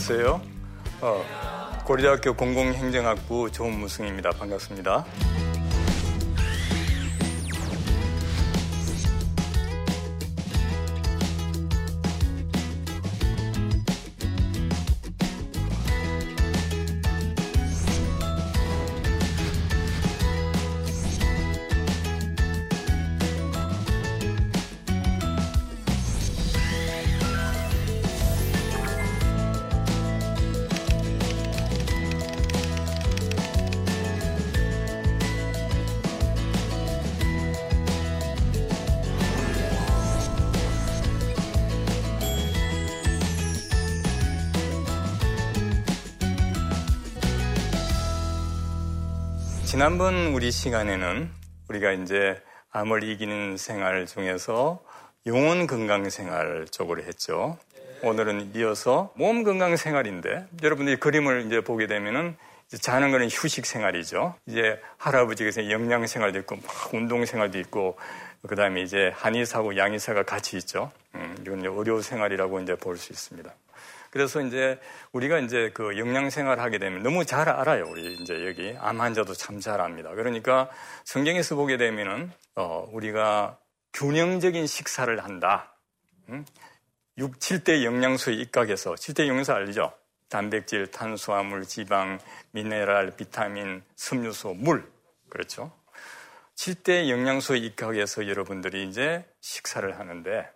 안녕하세요. 어, 고려대학교 공공행정학부 조문승입니다. 반갑습니다. 지난번 우리 시간에는 우리가 이제 암을 이기는 생활 중에서 영혼 건강 생활 쪽으로 했죠. 오늘은 이어서 몸 건강 생활인데 여러분들이 그림을 이제 보게 되면은 자는 거는 휴식 생활이죠. 이제 할아버지께서 영양 생활도 있고 막 운동 생활도 있고 그다음에 이제 한의사고 양의사가 같이 있죠. 음, 이건 의료 생활이라고 이제 볼 수 있습니다. 그래서 이제 우리가 이제 그 영양 생활을 하게 되면 너무 잘 알아요. 우리 이제 여기 암 환자도 참 잘 압니다. 그러니까 성경에서 보게 되면은 어 우리가 균형적인 식사를 한다. 음? 6, 7대 영양소에 입각해서 7대 영양소 알죠? 단백질, 탄수화물, 지방, 미네랄, 비타민, 섬유소, 물. 그렇죠? 7대 영양소에 입각해서 여러분들이 이제 식사를 하는데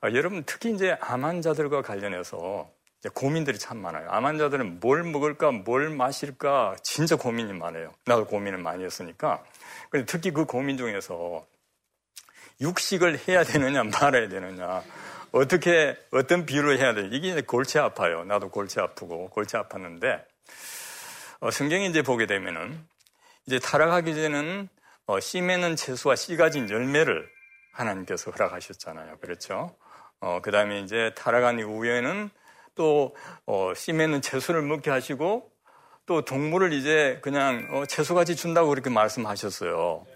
아, 여러분 특히 이제 암 환자들과 관련해서 고민들이 참 많아요. 암 환자들은 뭘 먹을까, 뭘 마실까 진짜 고민이 많아요. 나도 고민을 많이 했으니까. 근데 특히 그 고민 중에서 육식을 해야 되느냐 말아야 되느냐 어떻게 어떤 비율로 해야 되냐 이게 골치 아파요. 나도 골치 아프고 골치 아팠는데 어, 성경에 이제 보게 되면은 이제 타락하기 전에는 어, 씨 맺는 채소와 씨 가진 열매를 하나님께서 허락하셨잖아요. 그렇죠? 어, 그 다음에 이제 타락한 이후에는 또, 어, 씨 맺는 채소를 먹게 하시고 또 동물을 이제 그냥 어, 채소같이 준다고 그렇게 말씀하셨어요.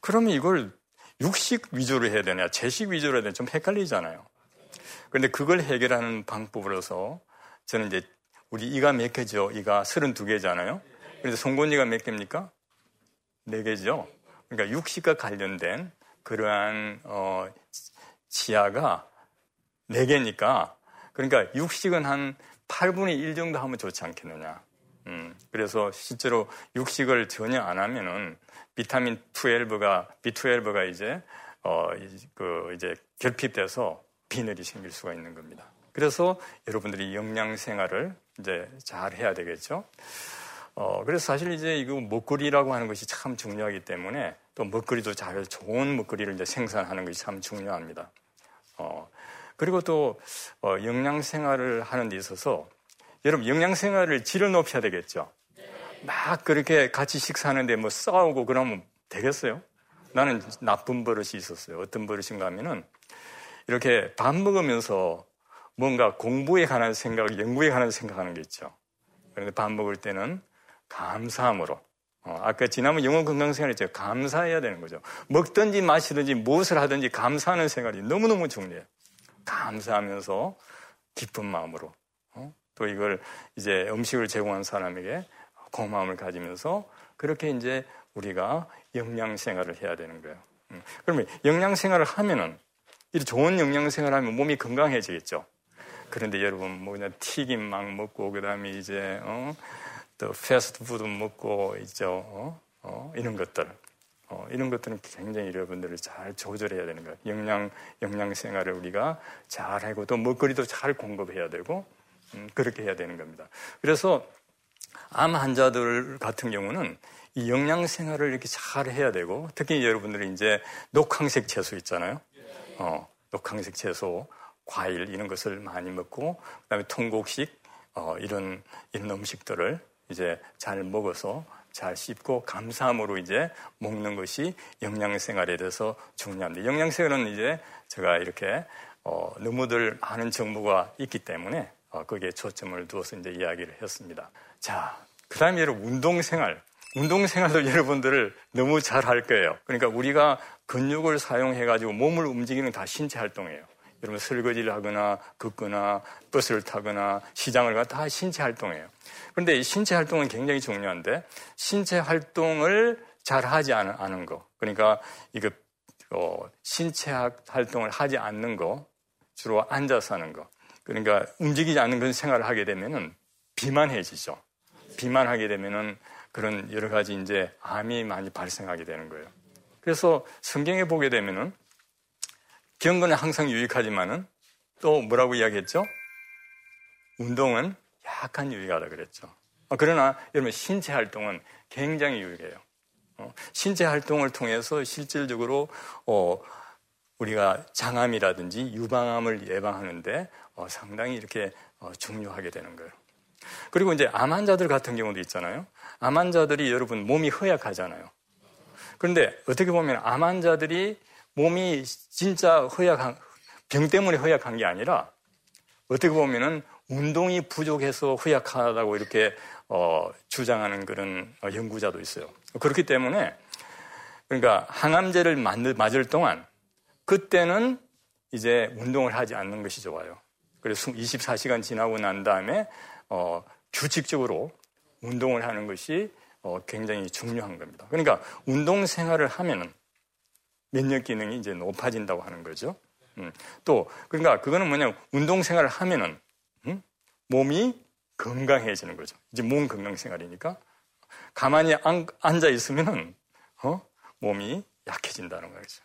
그러면 이걸 육식 위주로 해야 되냐, 채식 위주로 해야 되냐, 좀 헷갈리잖아요. 그런데 그걸 해결하는 방법으로서 저는 이제 우리 이가 몇 개죠? 이가 32개잖아요. 그래서 송곳니가 몇 개입니까? 4개죠. 그러니까 육식과 관련된 그러한 어, 치아가 4개니까 그러니까 육식은 한 8분의 1 정도 하면 좋지 않겠느냐. 음, 그래서 실제로 육식을 전혀 안 하면은 비타민 12가 B12가 이제 어, 그 이제 결핍돼서 비늘이 생길 수가 있는 겁니다. 그래서 여러분들이 영양 생활을 이제 잘 해야 되겠죠. 어, 그래서 사실 이제 이거 먹거리라고 하는 것이 참 중요하기 때문에 또 먹거리도 잘 좋은 먹거리를 이제 생산하는 것이 참 중요합니다. 어, 그리고 또 어, 영양 생활을 하는 데 있어서 여러분 영양 생활을 질을 높여야 되겠죠. 막 그렇게 같이 식사하는데 뭐 싸우고 그러면 되겠어요? 나는 나쁜 버릇이 있었어요. 어떤 버릇인가 하면은 이렇게 밥 먹으면서 뭔가 공부에 관한 생각, 연구에 관한 생각하는 게 있죠. 그런데 밥 먹을 때는 감사함으로. 어, 아까 지난번 영어 건강생활 했죠. 감사해야 되는 거죠. 먹든지 마시든지 무엇을 하든지 감사하는 생활이 너무너무 중요해요. 감사하면서 기쁜 마음으로 어? 또 이걸 이제 음식을 제공한 사람에게 고마움을 가지면서 그렇게 이제 우리가 영양 생활을 해야 되는 거예요. 음. 그러면 영양 생활을 하면은 이 좋은 영양 생활을 하면 몸이 건강해지겠죠. 그런데 여러분 뭐 그냥 튀김 막 먹고 그다음에 이제 어? 또 패스트푸드 먹고 있죠. 어? 어? 이런 것들 어, 이런 것들은 굉장히 여러분들을 잘 조절해야 되는 거예요. 영양, 영양 생활을 우리가 잘 하고 또 먹거리도 잘 공급해야 되고, 음, 그렇게 해야 되는 겁니다. 그래서 암 환자들 같은 경우는 이 영양 생활을 이렇게 잘 해야 되고, 특히 여러분들이 이제 녹황색 채소 있잖아요. 어, 녹황색 채소, 과일 이런 것을 많이 먹고, 그 다음에 통곡식, 어, 이런, 이런 음식들을 이제 잘 먹어서 잘 씹고 감사함으로 이제 먹는 것이 영양생활에 대해서 중요합니다. 영양생활은 이제 제가 이렇게 어, 너무들 많은 정보가 있기 때문에 어, 거기에 초점을 두어서 이제 이야기를 했습니다. 자, 그 다음에 여러분 운동생활. 운동생활도 여러분들을 너무 잘 할 거예요. 그러니까 우리가 근육을 사용해가지고 몸을 움직이는 다 신체 활동이에요. 여러분 설거지를 하거나 걷거나 버스를 타거나 시장을 가다 다 신체 활동이에요. 그런데 이 신체 활동은 굉장히 중요한데 신체 활동을 잘 하지 않은 거. 그러니까 이거 어, 신체 활동을 하지 않는 거 주로 앉아서 하는 거. 그러니까 움직이지 않는 그런 생활을 하게 되면은 비만해지죠. 비만하게 되면은 그런 여러 가지 이제 암이 많이 발생하게 되는 거예요. 그래서 성경에 보게 되면은 경건은 항상 유익하지만은 또 뭐라고 이야기했죠? 운동은 약간 유익하다 그랬죠. 어, 그러나 여러분 신체 활동은 굉장히 유익해요. 어, 신체 활동을 통해서 실질적으로 어, 우리가 장암이라든지 유방암을 예방하는데 상당히 이렇게 중요하게 되는 거예요. 그리고 이제 암 환자들 같은 경우도 있잖아요. 암 환자들이 여러분 몸이 허약하잖아요. 그런데 어떻게 보면 암 환자들이 몸이 진짜 허약한, 병 때문에 허약한 게 아니라 어떻게 보면은 운동이 부족해서 허약하다고 이렇게 어, 주장하는 그런 어, 연구자도 있어요. 그렇기 때문에 그러니까 항암제를 맞을 동안 그때는 이제 운동을 하지 않는 것이 좋아요. 그래서 24시간 지나고 난 다음에 어, 규칙적으로 운동을 하는 것이 어, 굉장히 중요한 겁니다. 그러니까 운동 생활을 하면은 면역 기능이 이제 높아진다고 하는 거죠. 음. 또 그러니까 그거는 뭐냐면 운동 생활을 하면은 음? 몸이 건강해지는 거죠. 이제 몸 건강 생활이니까 가만히 안, 앉아 있으면은 어? 몸이 약해진다는 거죠.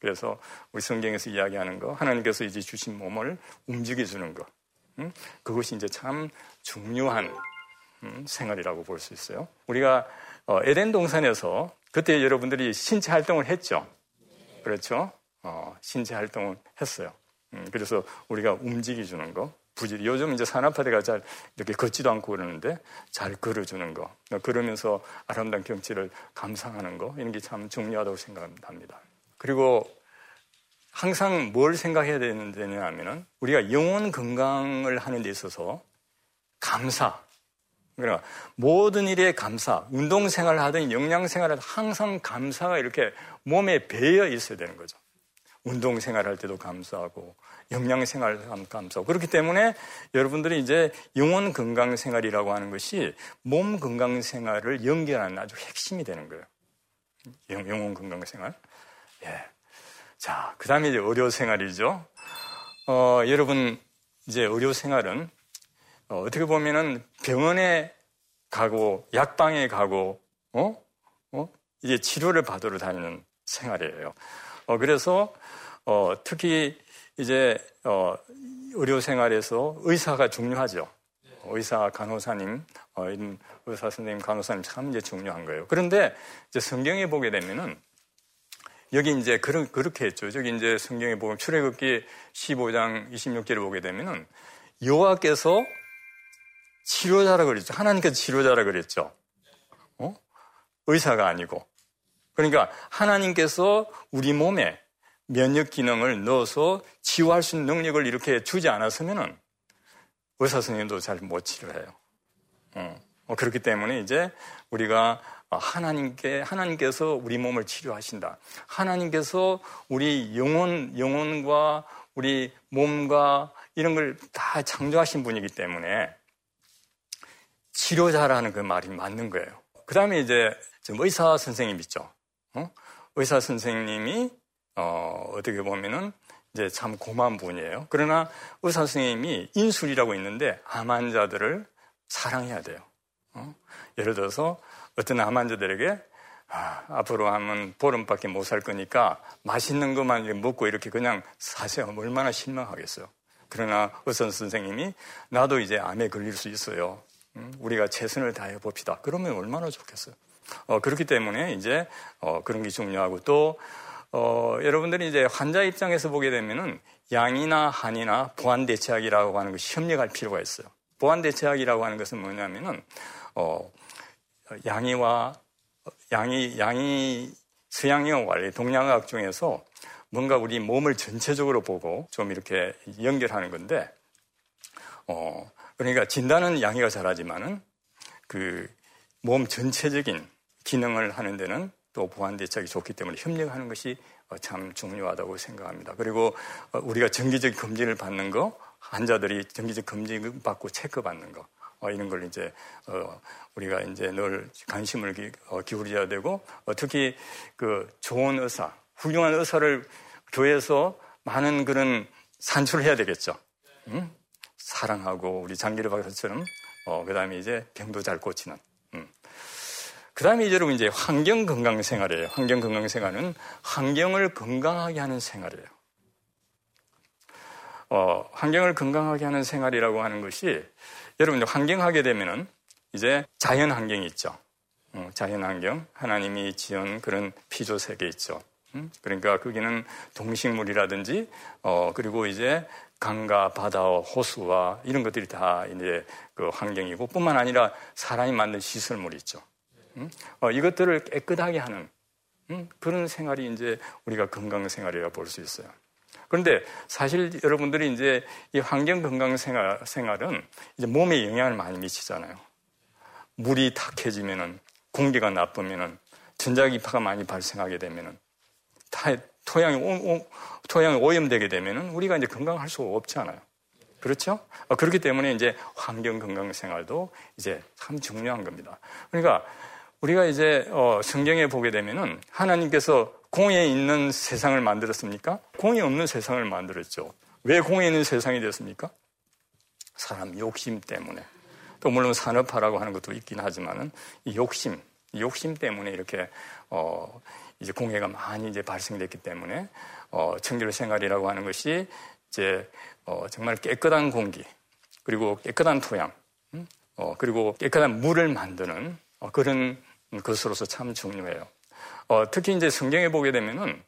그래서 우리 성경에서 이야기하는 거 하나님께서 이제 주신 몸을 움직여 주는 거 음? 그것이 이제 참 중요한 음, 생활이라고 볼 수 있어요. 우리가 어, 에덴 동산에서 그때 여러분들이 신체 활동을 했죠. 그렇죠? 어, 신체 활동을 했어요. 음, 그래서 우리가 움직여주는 거, 부지 요즘 이제 산업화대가 잘 이렇게 걷지도 않고 그러는데 잘 걸어주는 거, 그러면서 아름다운 경치를 감상하는 거, 이런 게 참 중요하다고 생각합니다. 그리고 항상 뭘 생각해야 되느냐 하면은 우리가 영혼 건강을 하는 데 있어서 감사, 그러니까 모든 일에 감사, 운동 생활을 하든 영양 생활을 하든 항상 감사가 이렇게 몸에 배어 있어야 되는 거죠. 운동 생활할 때도 감사하고 영양 하면 감사하고 그렇기 때문에 여러분들이 이제 영혼 건강 생활이라고 하는 것이 몸 건강 생활을 연결하는 아주 핵심이 되는 거예요. 영혼 건강 생활. 예. 자, 그 다음에 이제 의료 생활이죠. 어, 여러분, 이제 의료 생활은 어, 떻게 보면은 병원에 가고 약방에 가고 어? 어? 이제 치료를 받으러 다니는 생활이에요. 어, 그래서 어, 특히 이제 어, 의료 생활에서 의사가 중요하죠. 의사, 간호사님, 어, 의사 선생님, 간호사님 참 이제 중요한 거예요. 그런데 이제 성경에 보게 되면은 여기 이제 그런, 그렇게 했죠. 저기 이제 성경에 보면 출애굽기 15장 26절을 보게 되면은 여호와께서 치료자라 그랬죠. 하나님께서 치료자라 그랬죠. 어? 의사가 아니고. 그러니까 하나님께서 우리 몸에 면역 기능을 넣어서 치유할 수 있는 능력을 이렇게 주지 않았으면은 의사 선생님도 잘 못 치료해요. 어. 어. 그렇기 때문에 이제 우리가 하나님께 하나님께서 우리 몸을 치료하신다. 하나님께서 우리 영혼 영혼과 우리 몸과 이런 걸 다 창조하신 분이기 때문에 치료자라는 그 말이 맞는 거예요. 그 다음에 이제 의사 선생님 있죠. 어? 의사 선생님이 어, 어떻게 보면은 이제 참 고마운 분이에요. 그러나 의사 선생님이 인술이라고 있는데 암 환자들을 사랑해야 돼요. 어? 예를 들어서 어떤 암 환자들에게 아, 앞으로 하면 보름밖에 못 살 거니까 맛있는 것만 먹고 이렇게 그냥 사세요. 얼마나 실망하겠어요. 그러나 의사 선생님이 나도 이제 암에 걸릴 수 있어요. 우리가 최선을 다해 봅시다. 그러면 얼마나 좋겠어요. 어, 그렇기 때문에 이제 어, 그런 게 중요하고 또 어, 여러분들이 이제 환자 입장에서 보게 되면은 양이나 한이나 보안 대체학이라고 하는 것이 협력할 필요가 있어요. 보안 대체학이라고 하는 것은 뭐냐면은 어, 양이와 양이 양이 서양의학 원리 동양의학 중에서 뭔가 우리 몸을 전체적으로 보고 좀 이렇게 연결하는 건데 어, 그러니까 진단은 양이가 잘하지만은 그 몸 전체적인 기능을 하는 데는 또 보안 대책이 좋기 때문에 협력하는 것이 어, 참 중요하다고 생각합니다. 그리고 어, 우리가 정기적 검진을 받는 거, 환자들이 정기적 검진 받고 체크 받는 거, 어, 이런 걸 이제 어, 우리가 이제 늘 관심을 기, 어, 울여야 되고 어, 특히 그 좋은 의사, 훌륭한 의사를 교회에서 많은 그런 산출을 해야 되겠죠. 음? 사랑하고 우리 장기를 박사처럼 어, 그다음에 이제 병도 잘 고치는. 음. 그다음에 이제 여러분 이제 환경 건강 생활이에요. 환경 건강 생활은 환경을 건강하게 하는 생활이에요. 어, 환경을 건강하게 하는 생활이라고 하는 것이 여러분 환경하게 되면은 이제 자연 환경이 있죠. 어, 자연 환경 하나님이 지은 그런 피조 세계 있죠. 음? 그러니까 거기는 동식물이라든지 어, 그리고 이제 강과 바다와 호수와 이런 것들이 다 이제 그 환경이고 뿐만 아니라 사람이 만든 시설물이 있죠. 음? 어, 이것들을 깨끗하게 하는 음? 그런 생활이 이제 우리가 건강 생활이라고 볼수 있어요. 그런데 사실 여러분들이 이제 이 환경 건강 생활, 생활은 이제 몸에 영향을 많이 미치잖아요. 물이 탁해지면은 공기가 나쁘면은 전자기파가 많이 발생하게 되면은 토양이, 오, 토양이 오염되게 되면 우리가 이제 건강할 수가 없잖아요. 그렇죠? 어, 그렇기 때문에 이제 환경 건강 생활도 이제 참 중요한 겁니다. 그러니까 우리가 이제 어, 성경에 보게 되면은 하나님께서 공에 있는 세상을 만들었습니까? 공이 없는 세상을 만들었죠. 왜 공에 있는 세상이 됐습니까? 사람 욕심 때문에. 또 물론 산업화라고 하는 것도 있긴 하지만은 이 욕심, 이 욕심 때문에 이렇게 어, 이제 공해가 많이 이제 발생됐기 때문에 어, 청결 생활이라고 하는 것이 이제 어, 정말 깨끗한 공기 그리고 깨끗한 토양 음? 어, 그리고 깨끗한 물을 만드는 어, 그런 것으로서 참 중요해요. 어, 특히 이제 성경에 보게 되면은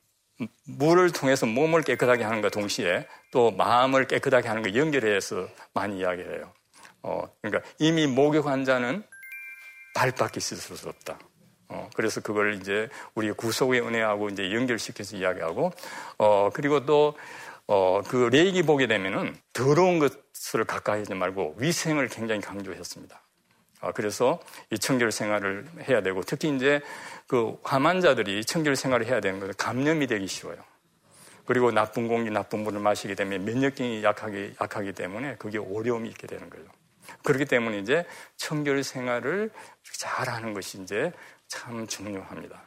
물을 통해서 몸을 깨끗하게 하는 것 동시에 또 마음을 깨끗하게 하는 것 연결해서 많이 이야기해요. 어, 그러니까 이미 목욕한 자는 발밖에 있을 수 없다. 어, 그래서 그걸 이제 우리 구속의 은혜하고 이제 연결시켜서 이야기하고, 어, 그리고 또, 어, 그 레이기 보게 되면은 더러운 것을 가까이 하지 말고 위생을 굉장히 강조했습니다. 어, 그래서 이 청결 생활을 해야 되고 특히 이제 그 화만자들이 청결 생활을 해야 되는 것은 감염이 되기 쉬워요. 그리고 나쁜 공기, 나쁜 물을 마시게 되면 면역력이 약하기, 약하기 때문에 그게 어려움이 있게 되는 거예요. 그렇기 때문에 이제 청결 생활을 잘 하는 것이 이제 참 중요합니다.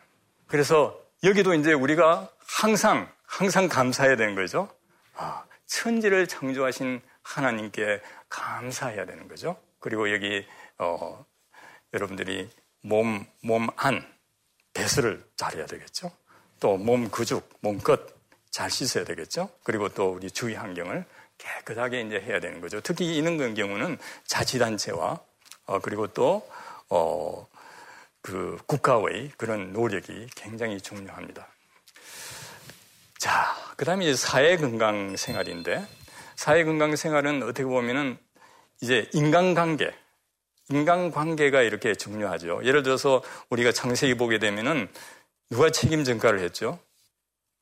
그래서 여기도 이제 우리가 항상, 항상 감사해야 되는 거죠. 아, 천지를 창조하신 하나님께 감사해야 되는 거죠. 그리고 여기, 어, 여러분들이 몸, 몸 안, 배설을 잘해야 되겠죠. 또몸 그죽, 몸끝 잘 씻어야 되겠죠. 그리고 또 우리 주위 환경을 깨끗하게 이제 해야 되는 거죠. 특히 이런 경우는 자치단체와 어, 그리고 또 어, 그 국가의 그런 노력이 굉장히 중요합니다. 자, 그 다음에 사회 건강 생활인데, 사회 건강 생활은 어떻게 보면은 이제 인간관계, 인간관계가 이렇게 중요하죠. 예를 들어서 우리가 창세기 보게 되면은 누가 책임 전가를 했죠?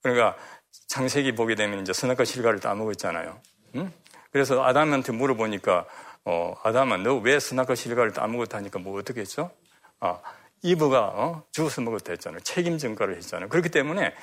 그러니까 창세기 보게 되면 이제 선악과 실과를 따먹고 있잖아요. 응? 그래서 아담한테 물어보니까 어, 아담아, 너 왜 선악과 실과를 따먹었다 하니까 뭐 어떻게 했죠? 아, 이브가 어? 죽어서 먹었다 했잖아요. 책임 전가를 했잖아요. 그렇기 때문에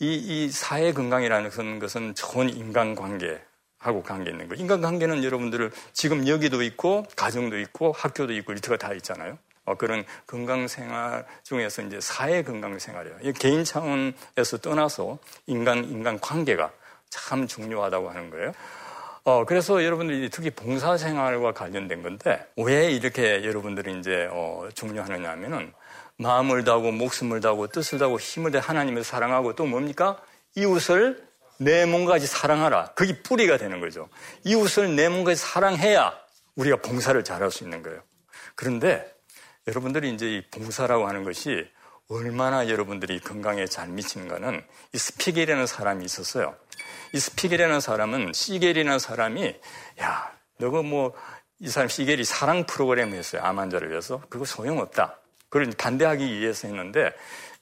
이, 이 사회 건강이라는 것은 좋은 인간관계 하고 관계 있는 거예요. 인간관계는 여러분들 지금 여기도 있고 가정도 있고 학교도 있고 일터가 다 있잖아요. 어, 그런 건강생활 중에서 이제 사회 건강생활이에요. 개인 차원에서 떠나서 인간 인간 관계가 참 중요하다고 하는 거예요. 어, 그래서 여러분들이 특히 봉사생활과 관련된 건데, 왜 이렇게 여러분들이 이제, 어, 중요하느냐 하면은, 마음을 다하고, 목숨을 다하고, 뜻을 다하고, 힘을 다 하나님을 사랑하고, 또 뭡니까? 이웃을 내 몸까지 사랑하라. 그게 뿌리가 되는 거죠. 이웃을 내 몸까지 사랑해야 우리가 봉사를 잘할 수 있는 거예요. 그런데 여러분들이 이제 이 봉사라고 하는 것이 얼마나 여러분들이 건강에 잘 미치는가는 이 스피겔이라는 사람이 있었어요. 이 스피겔이라는 사람은 시겔이라는 사람이 야 너가 뭐 이 사람 시겔이 사랑 프로그램을 했어요 암 환자를 위해서 그거 소용없다. 그걸 반대하기 위해서 했는데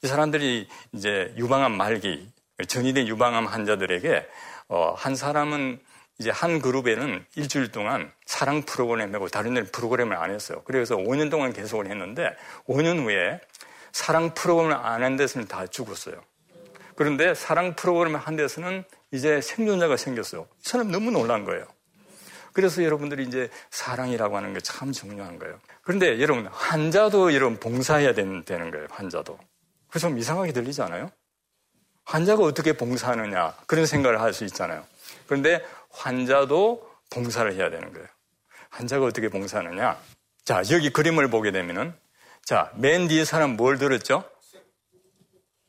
이 사람들이 이제 유방암 말기 전이된 유방암 환자들에게 어, 한 사람은 이제 한 그룹에는 일주일 동안 사랑 프로그램하고 다른 애 프로그램을 안 했어요. 그래서 5년 동안 계속을 했는데 5년 후에 사랑 프로그램을 안 한 데서는 다 죽었어요. 그런데 사랑 프로그램 한 데서는 이제 생존자가 생겼어요. 이 사람 너무 놀란 거예요. 그래서 여러분들이 이제 사랑이라고 하는 게 참 중요한 거예요. 그런데 여러분, 환자도 여러분 봉사해야 되는, 거예요, 환자도. 그래서 좀 이상하게 들리지 않아요? 환자가 어떻게 봉사하느냐, 그런 생각을 할 수 있잖아요. 그런데 환자도 봉사를 해야 되는 거예요. 환자가 어떻게 봉사하느냐? 자, 여기 그림을 보게 되면은, 자, 맨 뒤에 사람 뭘 들었죠?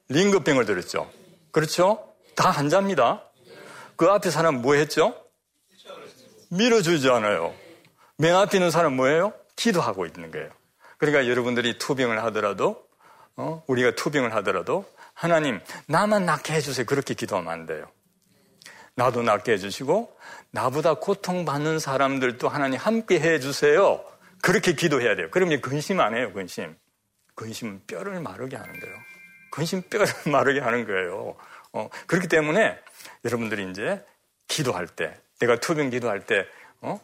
링거병을 들었죠. 그렇죠? 다 환자입니다. 그 앞에 사람 뭐 했죠? 밀어주지 않아요. 맨 앞에 있는 사람 뭐예요? 기도하고 있는 거예요. 그러니까 여러분들이 투병을 하더라도, 어? 우리가 투병을 하더라도, 하나님, 나만 낫게 해주세요. 그렇게 기도하면 안 돼요. 나도 낫게 해주시고, 나보다 고통받는 사람들도 하나님 함께 해주세요. 그렇게 기도해야 돼요. 그러면 근심 안 해요, 근심. 근심은 뼈를 마르게 하는 거예요. 근심 뼈를 마르게 하는 거예요. 어, 그렇기 때문에 여러분들이 이제 기도할 때, 내가 투병 기도할 때, 어?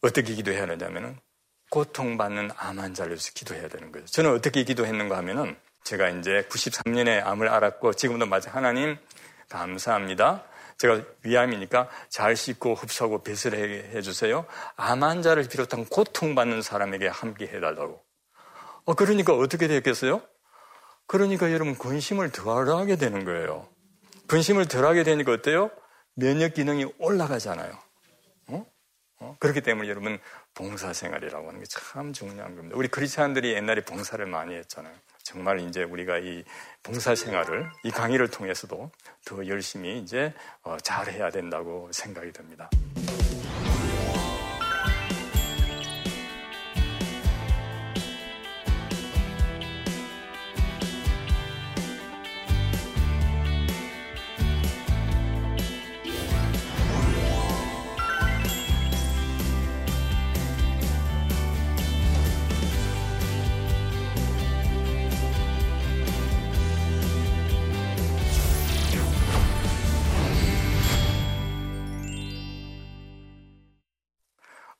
어떻게 기도해야 하느냐면은 고통받는 암 환자를 위해서 기도해야 되는 거예요. 저는 어떻게 기도했는가 하면은 제가 이제 93년에 암을 알았고 지금도 마치 하나님 감사합니다. 제가 위암이니까 잘 씻고 흡수하고 배설을 해 주세요. 암 환자를 비롯한 고통받는 사람에게 함께 해달라고. 어, 그러니까 어떻게 됐겠어요? 그러니까 여러분 근심을 덜하게 되는 거예요. 근심을 덜하게 되니까 어때요? 면역 기능이 올라가잖아요. 어? 어? 그렇기 때문에 여러분 봉사생활이라고 하는 게 참 중요한 겁니다. 우리 크리스찬들이 옛날에 봉사를 많이 했잖아요. 정말 이제 우리가 이 봉사 생활을 이 강의를 통해서도 더 열심히 이제 어, 잘해야 된다고 생각이 듭니다.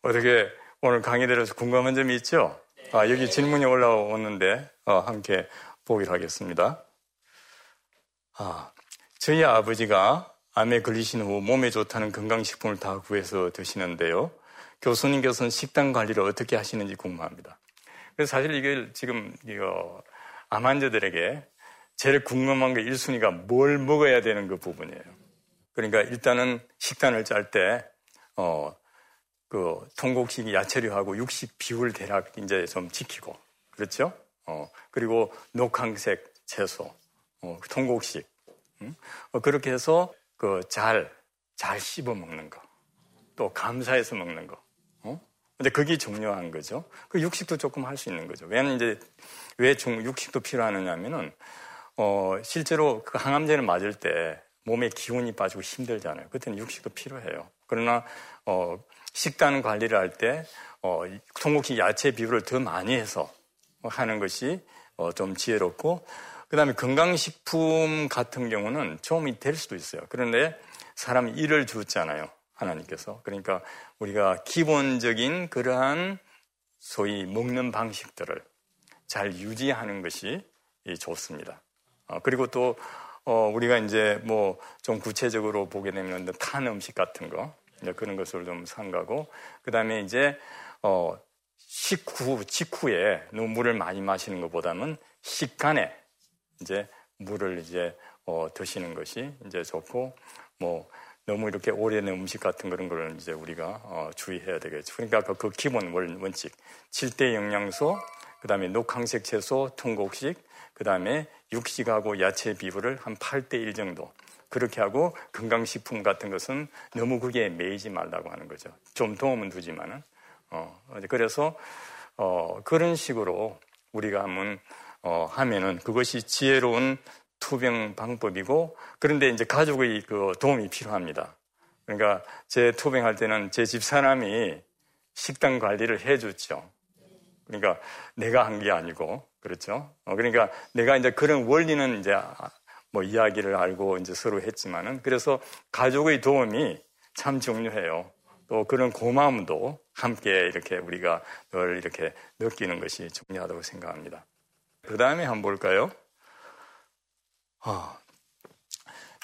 어떻게 오늘 강의 들어서 궁금한 점이 있죠? 아, 여기 질문이 올라오는데 어, 함께 보기로 하겠습니다. 아, 저희 아버지가 암에 걸리신 후 몸에 좋다는 건강식품을 다 구해서 드시는데요. 교수님께서는 식단 관리를 어떻게 하시는지 궁금합니다. 그래서 사실 이게 지금 이거 암 환자들에게 제일 궁금한 게 1순위가 뭘 먹어야 되는 그 부분이에요. 그러니까 일단은 식단을 짤 때, 어, 그 통곡식 야채류하고 육식 비율 대략 이제 좀 지키고 그렇죠? 어 그리고 녹황색 채소, 어, 통곡식 음? 어, 그렇게 해서 그 잘 잘 씹어 먹는 거, 또 감사해서 먹는 거. 어? 근데 그게 중요한 거죠. 그 육식도 조금 할 수 있는 거죠. 왜냐면 이제 왜 중, 육식도 필요하느냐면은 어 실제로 그 항암제를 맞을 때 몸에 기운이 빠지고 힘들잖아요. 그때는 육식도 필요해요. 그러나 어 식단 관리를 할 때, 어, 통곡식 야채 비율을 더 많이 해서 하는 것이 어, 좀 지혜롭고, 그 다음에 건강식품 같은 경우는 도움이 될 수도 있어요. 그런데 사람이 일을 주잖아요. 하나님께서. 그러니까 우리가 기본적인 그러한 소위 먹는 방식들을 잘 유지하는 것이 좋습니다. 어, 그리고 또, 어, 우리가 이제 뭐 좀 구체적으로 보게 되면 탄 음식 같은 거, 그런 것을 좀 삼가고 그 다음에 이제 어 식후 직후에 물을 많이 마시는 것보다는 식간에 이제 물을 이제 어, 드시는 것이 이제 좋고 뭐 너무 이렇게 오래된 음식 같은 그런 거를 이제 우리가 어, 주의해야 되겠죠. 그러니까 그, 그 기본 원칙 7대 영양소, 그 다음에 녹황색 채소, 통곡식, 그 다음에 육식하고 야채 비율을 한 8대 1 정도. 그렇게 하고 건강식품 같은 것은 너무 그게 매이지 말라고 하는 거죠. 좀 도움은 두지만은. 어, 그래서, 어, 그런 식으로 우리가 한번, 어, 하면은 그것이 지혜로운 투병 방법이고 그런데 이제 가족의 그 도움이 필요합니다. 그러니까 제 투병할 때는 제 집 사람이 식단 관리를 해줬죠. 그러니까 내가 한 게 아니고 그렇죠. 어, 그러니까 내가 이제 그런 원리는 이제 뭐 이야기를 알고 이제 서로 했지만은 그래서 가족의 도움이 참 중요해요. 또 그런 고마움도 함께 이렇게 우리가 늘 이렇게 느끼는 것이 중요하다고 생각합니다. 그 다음에 한번 볼까요? 아,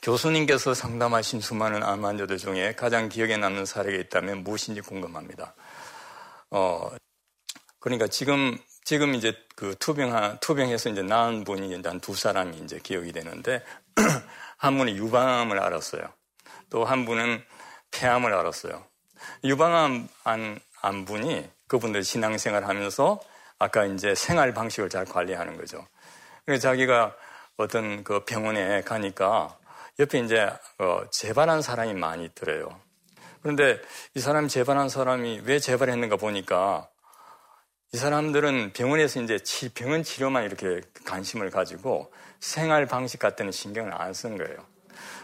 교수님께서 상담하신 수많은 암 환자들 중에 가장 기억에 남는 사례가 있다면 무엇인지 궁금합니다. 어, 그러니까 지금, 지금 이제 그 투병, 투병해서 이제 나은 분이 이제 한 두 사람이 이제 기억이 되는데, 한 분이 유방암을 알았어요. 또 한 분은 폐암을 알았어요. 유방암 안, 안 분이 그분들 신앙생활 하면서 아까 이제 생활 방식을 잘 관리하는 거죠. 그래서 자기가 어떤 그 병원에 가니까 옆에 이제 어 재발한 사람이 많이 있더래요. 그런데 이 사람이 재발한 사람이 왜 재발했는가 보니까 이 사람들은 병원에서 이제 병원 치료만 이렇게 관심을 가지고 생활 방식 같은 신경을 안 쓴 거예요.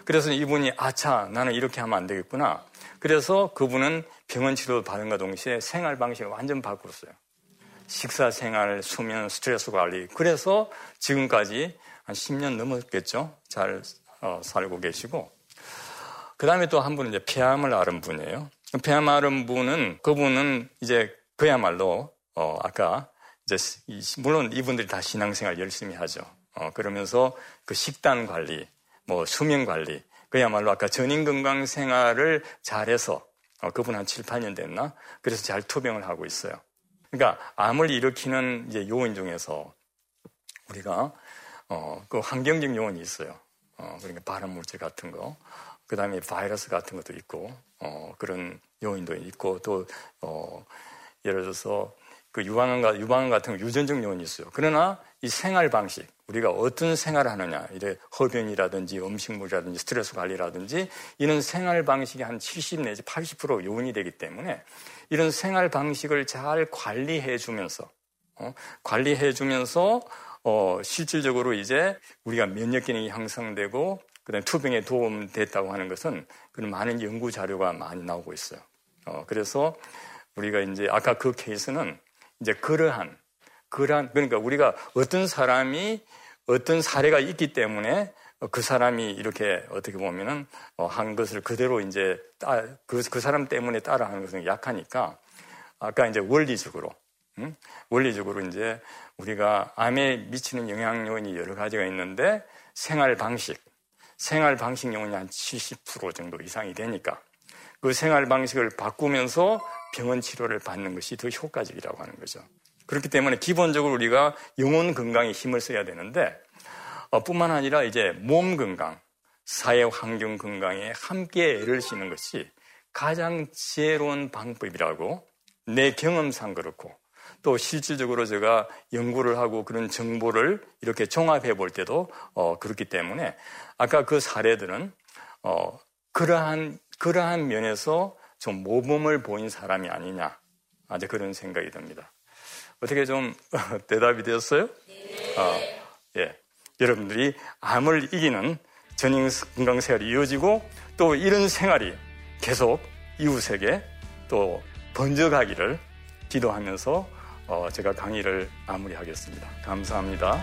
그래서 이분이 아차 나는 이렇게 하면 안 되겠구나. 그래서 그분은 병원 치료 받은과 동시에 생활 방식을 완전 바꿨어요. 식사 생활, 수면, 스트레스 관리. 그래서 지금까지 한 10년 넘었겠죠. 잘 어, 살고 계시고. 그 다음에 또 한 분은 이제 폐암을 앓은 분이에요. 폐암 앓은 분은, 그분은 이제 그야말로, 어, 아까 이제, 물론 이분들이 다 신앙생활 열심히 하죠. 어, 그러면서 그 식단 관리, 뭐 수면 관리, 그야말로 아까 전인 건강 생활을 잘해서 어, 그분 한 7, 8년 됐나? 그래서 잘 투병을 하고 있어요. 그러니까 암을 일으키는 이제 요인 중에서 우리가 어, 그 환경적 요인이 있어요. 어, 그러니까 발암 물질 같은 거, 그 다음에 바이러스 같은 것도 있고, 어, 그런 요인도 있고, 또, 어, 예를 들어서 그 유방암, 유방암 같은 거 유전적 요인이 있어요. 그러나 이 생활 방식, 우리가 어떤 생활을 하느냐, 이래 흡연이라든지 음식물이라든지 스트레스 관리라든지 이런 생활 방식이 한 70 내지 80% 요인이 되기 때문에 이런 생활 방식을 잘 관리해 주면서, 어, 관리해 주면서 어, 실질적으로 이제 우리가 면역 기능이 향상되고 그다음에 투병에 도움됐다고 하는 것은 그런 많은 연구 자료가 많이 나오고 있어요. 어, 그래서 우리가 이제 아까 그 케이스는 이제 그러한 그러한 그러니까 우리가 어떤 사람이 어떤 사례가 있기 때문에 그 사람이 이렇게 어떻게 보면은 어, 한 것을 그대로 이제 따, 그, 그 사람 때문에 따라하는 것은 약하니까 아까 이제 원리적으로 음? 원리적으로 이제 우리가 암에 미치는 영향 요인이 여러 가지가 있는데 생활 방식, 생활 방식 요인이 한 70% 정도 이상이 되니까 그 생활 방식을 바꾸면서 병원 치료를 받는 것이 더 효과적이라고 하는 거죠. 그렇기 때문에 기본적으로 우리가 영혼 건강에 힘을 써야 되는데 어, 뿐만 아니라 이제 몸 건강, 사회 환경 건강에 함께 애를 쓰는 것이 가장 지혜로운 방법이라고 내 경험상 그렇고 또 실질적으로 제가 연구를 하고 그런 정보를 이렇게 종합해 볼 때도 어, 그렇기 때문에 아까 그 사례들은 어, 그러한 그러한 면에서 좀 모범을 보인 사람이 아니냐 아주 그런 생각이 듭니다. 어떻게 좀 대답이 되었어요? 네. 어, 예. 여러분들이 암을 이기는 전인 건강 생활이 이어지고 또 이런 생활이 계속 이웃에게 또 번져가기를 기도하면서 어, 제가 강의를 마무리하겠습니다. 감사합니다.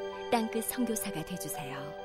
땅끝 성교사가 되주세요